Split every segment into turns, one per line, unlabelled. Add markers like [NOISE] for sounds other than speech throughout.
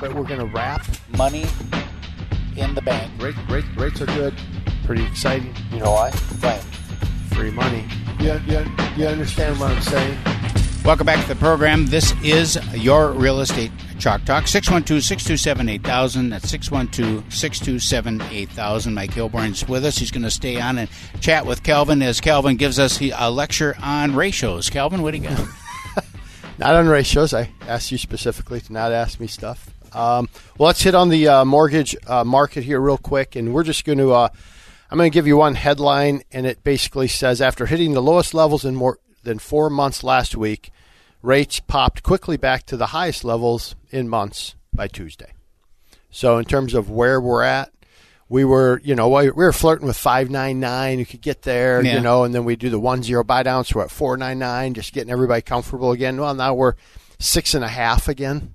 But we're going to wrap
Money in the bank.
Rate, rate, rates are good. Pretty exciting.
You know why? Right.
Free money. You, you, you understand what I'm saying?
Welcome back to the program. This is your real estate chalk talk. 612 627 8000. That's 612 627 8000. Mike Hilborn's with us. He's going to stay on and chat with Calvin as Calvin gives us a uh, lecture on ratios. Calvin, what do you got? [LAUGHS]
Not on ratios. I asked you specifically to not ask me stuff. Um, well, let's hit on the uh, mortgage uh, market here real quick, and we're just going to. Uh, I'm going to give you one headline, and it basically says after hitting the lowest levels in more than four months last week, rates popped quickly back to the highest levels in months by Tuesday. So, in terms of where we're at, we were, you know, we were flirting with five nine nine. You could get there,
Yeah.
you know, and then we do the one zero buy down, so we're at four nine nine, just getting everybody comfortable again. Well, now we're six and a half again,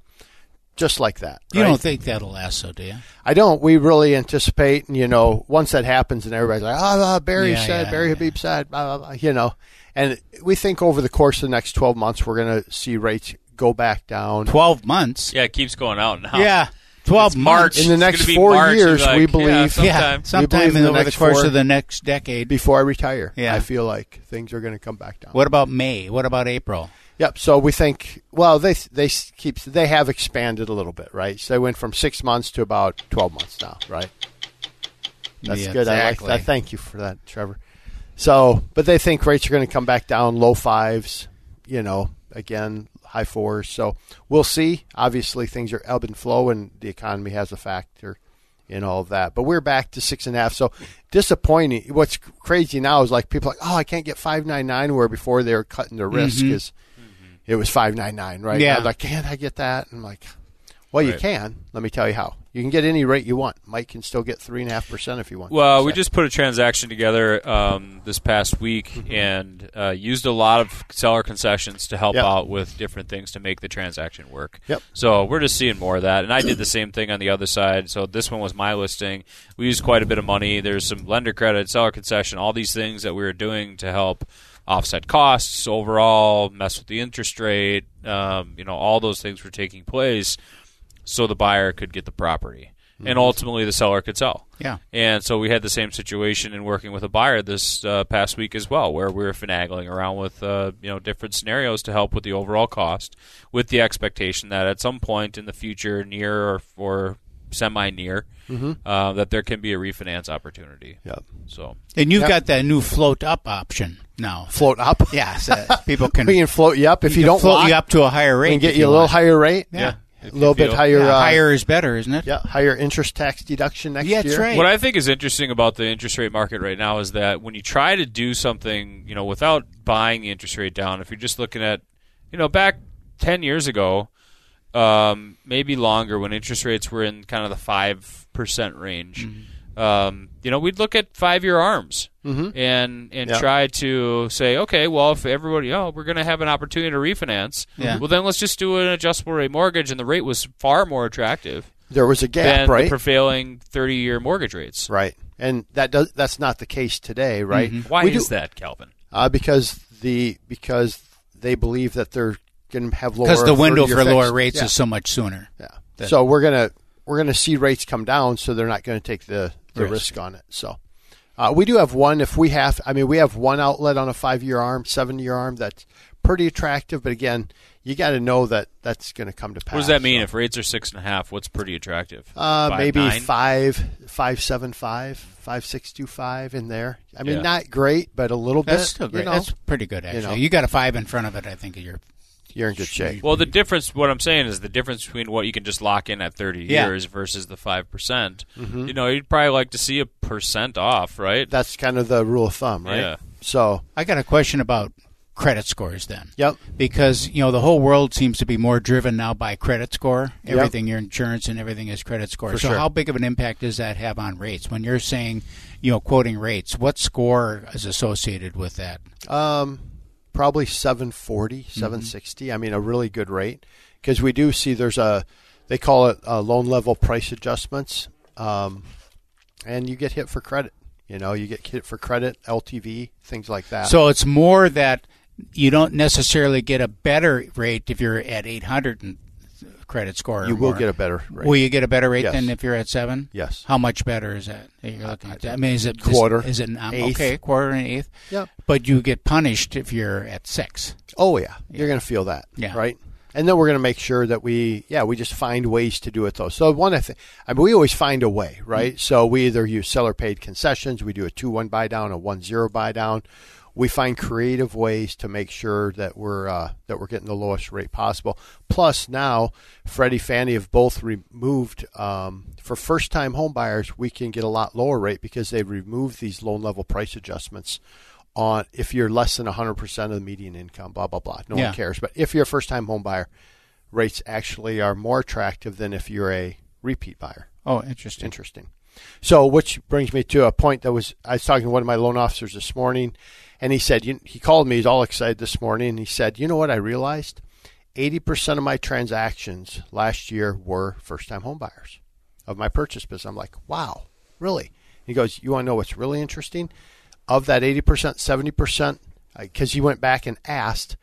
just like that.
You
right?
don't think that'll last, so do you?
I don't. We really anticipate, and you know, once that happens, and everybody's like, "Oh, uh, Barry
Yeah,
said,
yeah,
Barry
yeah.
Habib said," blah, blah, blah, you know, and we think over the course of the next twelve months, we're going to see rates go back down.
12 months.
Yeah, it keeps going out now.
Yeah. 12
It's March.
In the next four
March,
years,
like,
we
yeah,
believe-
sometime.
Yeah, sometime
believe in the
over the
next
course
four-
of the next decade.
Before I retire,
Yeah.
I feel like things are going to come back down.
What about May? What about April?
Yep. So we think. Well, they they keep they have expanded a little bit, right? So they went from six months to about twelve months now, right? That's
Yeah,
good.
exactly.
I like that. Thank you for that, Trevor. So, but they think rates are going to come back down, low fives. You know, again, high fours. So we'll see. Obviously, things are ebb and flow, and the economy has a factor in all of that. But we're back to six and a half. So disappointing. What's crazy now is like people are like, oh, I can't get five nine nine, where before they were cutting their risk
Mhm.
because it was five nine nine, right?
Yeah.
I'm like, can't I get that? And I'm like, well, you can. Let me tell you how. You can get any rate you want. Mike can still get three and a half percent if you want.
Well, we just put a transaction together um, this past week
Mm-hmm.
and uh, used a lot of seller concessions to help
Yep.
out with different things to make the transaction work.
Yep.
So we're just seeing more of that, and I did the same thing on the other side. So this one was my listing. We used quite a bit of money. There's some lender credit, seller concession, all these things that we were doing to help offset costs overall, mess with the interest rate. Um, you know, all those things were taking place so the buyer could get the property. And ultimately, the seller could sell.
Yeah.
And so we had the same situation in working with a buyer this uh, past week as well, where we were finagling around with uh, you know different scenarios to help with the overall cost, with the expectation that at some point in the future, near or, or semi near, uh, that there can be a refinance opportunity.
Yep.
So
And you've
Yep.
got that new float up option now.
float up. [LAUGHS]
Yeah, so people can, [LAUGHS]
we can float you up if you,
can
don't
float
lock,
you up to a higher rate.
We can get you a little
want.
higher rate.
Yeah.
A little bit higher.
Yeah,
uh,
higher is better, isn't it?
Yeah, higher interest tax deduction next
Yeah,
year.
that's right.
What I think is interesting about the interest rate market right now is that when you try to do something, you know, without buying the interest rate down, if you're just looking at, you know, back 10 years ago, um, maybe longer when interest rates were in kind of the 5% range,
Mm-hmm.
um, you know, we'd look at five year arms
Mhm.
and, and
Yeah.
try to say, okay, well, if everybody, oh, we're going to have an opportunity to refinance,
Yeah.
well, then let's just do an adjustable rate mortgage. And the rate was far more attractive
There was a gap, right?
the prevailing 30 year mortgage rates.
right, and that does that's not the case today, right?
Why
We
is
do-
that, Calvin?
Uh, because the because they believe that they're going to have lower
Because the window
30-year
for lower rates
Yeah.
is so much sooner.
Yeah.
That-
so we're gonna we're gonna see rates come down, so they're not going to take the the
Risk.
risk, on it. So uh, we do have one. If we have, I mean, we have one outlet on a five year arm, seven year arm that's pretty attractive. But again, you got to know that that's going to come to pass.
What does that mean?
so.
If rates are six and a half, what's pretty attractive?
Uh,
Five,
maybe
nine?
five, five, seven, five, five, six, two, five in there. I mean,
Yeah.
not great, but a little
That's
bit.
still
you know,
That's pretty good, actually.
know.
You got a five in front of it, I think, you're
you're in good shape.
Well, the difference, what I'm saying is the difference between what you can just lock in at 30
Yeah.
years versus the 5%. percent
Mm-hmm.
You know, you'd probably like to see a percent off, right?
That's kind of the rule of thumb, right?
Yeah.
So
I got a question about credit scores then.
Yep.
Because you know the whole world seems to be more driven now by credit score.
Yep.
Everything, your insurance and everything is credit score.
For
so
sure.
how big of an impact does that have on rates? When you're saying, you know, quoting rates, what score is associated with that?
Um, probably 740, 760. I mean, a really good rate because we do see there's a, they call it uh loan level price adjustments, um, and you get hit for credit. You know, you get hit for credit, LTV, things like that.
So it's more that you don't necessarily get a better rate if you're at 800 and credit score. or
you will
more.
get a better rate.
Will you get a better rate
Yes.
than if you're at seven?
Yes.
How much better is that? that you're looking at? I mean, is it
Quarter,
Is, it um,
eighth.
okay? Quarter and eighth.
Yep.
But you get punished if you're at six.
Oh yeah, you're going to feel that.
Yeah.
Right. And then we're going to make sure that we, yeah, we just find ways to do it though. So one, I think, I mean, we always find a way, right? So we either use seller paid concessions, we do a two one buy down, a one zero buy down. We find creative ways to make sure that we're uh, that we're getting the lowest rate possible. Plus, now Freddie Fannie have both removed um, for first time home buyers. We can get a lot lower rate because they've removed these loan level price adjustments on if you're less than 100% of the median income, blah, blah, blah. No
Yeah.
one cares. But if you're a first time home buyer, rates actually are more attractive than if you're a repeat buyer.
Oh, interesting.
Interesting. So, which brings me to a point that was I was talking to one of my loan officers this morning, and he said he called me. He's all excited this morning, and he said, "You know what? I realized, eighty percent of my transactions last year were first-time home buyers of my purchase business." I'm like, "Wow, really?" He goes, "You want to know what's really interesting? Of that eighty percent, seventy percent, because he went back and asked."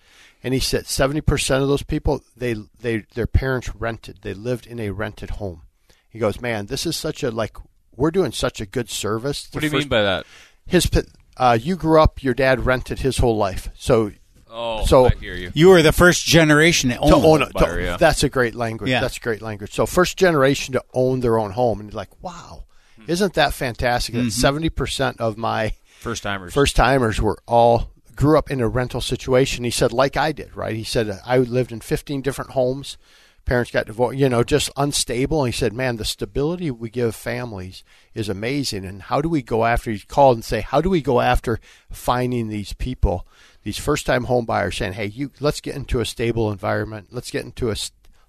And he said seventy percent of those people they they their parents rented. They lived in a rented home. He goes, man, this is such a like we're doing such a good service.
What do you mean by that?
his? Pa- Uh, you grew up, your dad rented his whole life, so
Oh,
So-
I hear you.
You were the first generation to own.
to
it.
own it.
buyer,
to-
yeah.
That's a great language.
Yeah.
That's great language. So first generation to own their own home, and you're like, wow, isn't that fantastic?
Mm-hmm.
That 70 percent of my
First timers.
first timers were all grew up in a rental situation. He said, like I did, right? He said, I lived in 15 different homes. Parents got divorced, you know, just unstable. And he said, man, the stability we give families is amazing. And how do we go after, he called and say, how do we go after finding these people, these first time home buyers saying, hey, you, let's get into a stable environment. Let's get into a,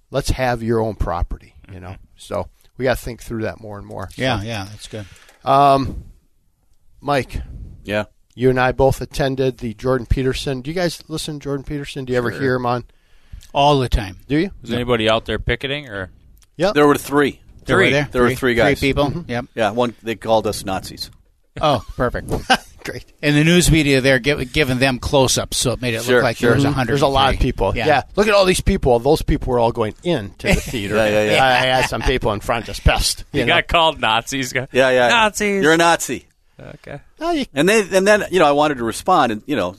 let's have your own property, you know? So we got to think through that more and more. So,
Yeah, yeah, that's good.
Um, Mike,
Yeah.
you and I both attended the Jordan Peterson. Do you guys listen to Jordan Peterson? Do you ever hear him on?
All the time.
Do you?
Is anybody out there picketing or?
There were three.
There were
Three.
there,
There were three guys.
Three people.
Mm-hmm.
Yep.
Yeah, one they called us Nazis.
Oh, perfect. [LAUGHS]
Great.
And the news media there give, giving them close-ups, so it made it
Sure,
look like
sure.
there was a hundred.
There's a lot of people. Yeah. yeah. Look at all these people. Those people were all going into the [LAUGHS] theater.
Yeah, yeah, yeah.
I I had some people in front just pissed. You,
You
know?
got called Nazis.
Yeah, yeah.
Nazis.
You're a Nazi.
okay.
Oh, you-
And they and then you know I wanted to respond and you know,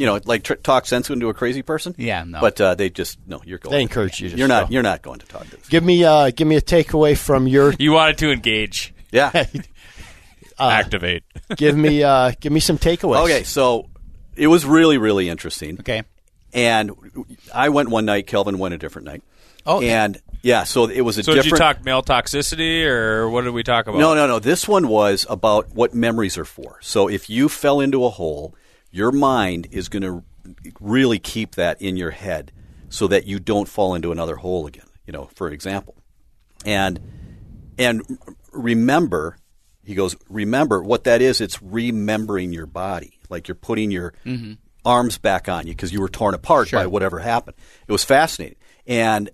you know like tr- talk sense into a crazy person.
Yeah, no.
But uh, they just no, you're going.
They encourage you to
You're not.
go.
You're not going to talk to this.
give me uh, give me a takeaway from your. [LAUGHS]
You wanted to engage.
Yeah. [LAUGHS]
Activate. [LAUGHS]
give me uh, give me some takeaways.
okay, so it was really really interesting.
Okay.
And I went one night. Kelvin went a different night.
Oh,
and yeah, so it was a
So did you talk male toxicity or what did we talk about?
No, no, no. This one was about what memories are for. So if you fell into a hole, your mind is going to really keep that in your head so that you don't fall into another hole again, you know, for example. And and remember, he goes, remember what that is, it's remembering your body. Like you're putting your mm-hmm. arms back on you because you were torn apart by whatever happened. It was fascinating. And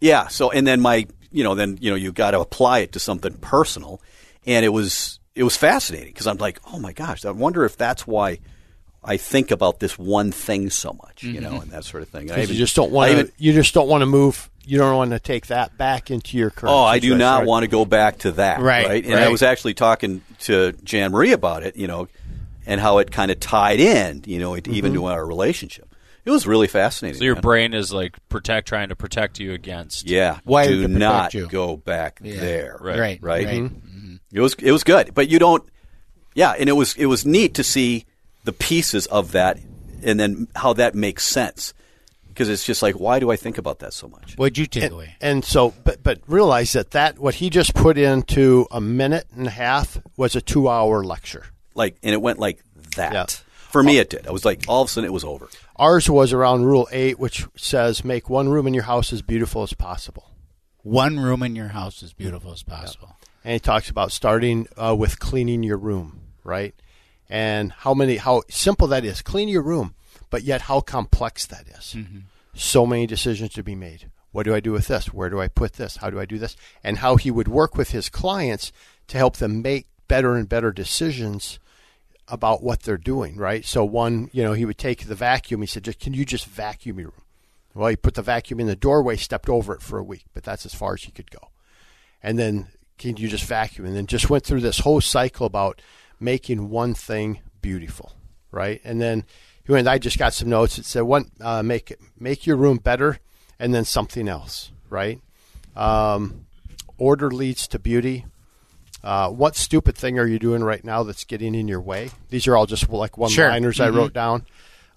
yeah. So, and then my, you know, then you know, you got to apply it to something personal, and it was it was fascinating because I'm like, oh my gosh, I wonder if that's why I think about this one thing so much, you know, and that sort of thing. I
'Cause
even-
you just don't want to. You just don't want to move. You don't want to take that back into your current.
Oh, I do not
right?
want to go back to that.
Right,
And I was actually talking to Jan Marie about it, you know, and how it kind of tied in, you know, even
Mm-hmm.
to our relationship. It was really fascinating.
So your
man.
brain is like protect, trying to protect you against.
yeah,
Wired
do not
you.
go back
Yeah.
there.
Right.
Right.
Right.
Right.
It was it was good, but you don't. Yeah, and it was it was neat to see the pieces of that, and then how that makes sense. Because it's just like, why do I think about that so much?
What'd you take away?
And so, but but realize that that what he just put into a minute and a half was a two-hour lecture.
Like, and it went like that.
Yeah.
For me, it did. I was like, all of a sudden, it was over.
Ours was around Rule Eight, which says make one room in your house as beautiful as possible.
One room in your house as beautiful as possible.
And he talks about starting uh, with cleaning your room, right? And how many, how simple that is. Clean your room, but yet how complex that is. So many decisions to be made. What do I do with this? Where do I put this? How do I do this? And how he would work with his clients to help them make better and better decisions about what they're doing, right? So one, you know, he would take the vacuum. He said, "Just can you just vacuum your room?" Well, he put the vacuum in the doorway, stepped over it for a week, but that's as far as he could go. And then can you just vacuum? And then just went through this whole cycle about making one thing beautiful, right? And then he went. I just got some notes. It said, "One, uh, make it, make your room better, and then something else, right? Um, order leads to beauty." Uh, what stupid thing are you doing right now that's getting in your way? These are all just like one liners I wrote down.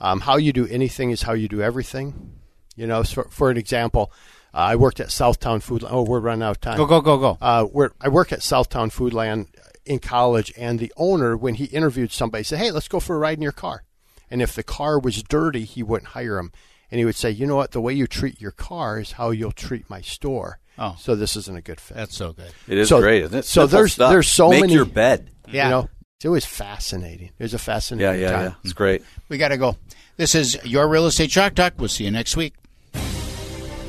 Um, how you do anything is how you do everything. You know, so for an example, uh, I worked at Southtown Food. Oh, we're running out of time.
Go, go, go, go.
Uh, where I work at Southtown Foodland in college, and the owner, when he interviewed somebody, said, "Hey, let's go for a ride in your car." And if the car was dirty, he wouldn't hire him, and he would say, "You know what? The way you treat your car is how you'll treat my store."
Oh.
so this isn't a good fit.
That's so good.
It is
So-
great, isn't it?
so
Simple
there's-
stuff.
there's so
Make
many-
your bed.
Yeah.
You know, it was fascinating. It was a fascinating
yeah,
time.
yeah. It's great.
We got to go. This is your Real Estate Chalk Talk. We'll see you next week.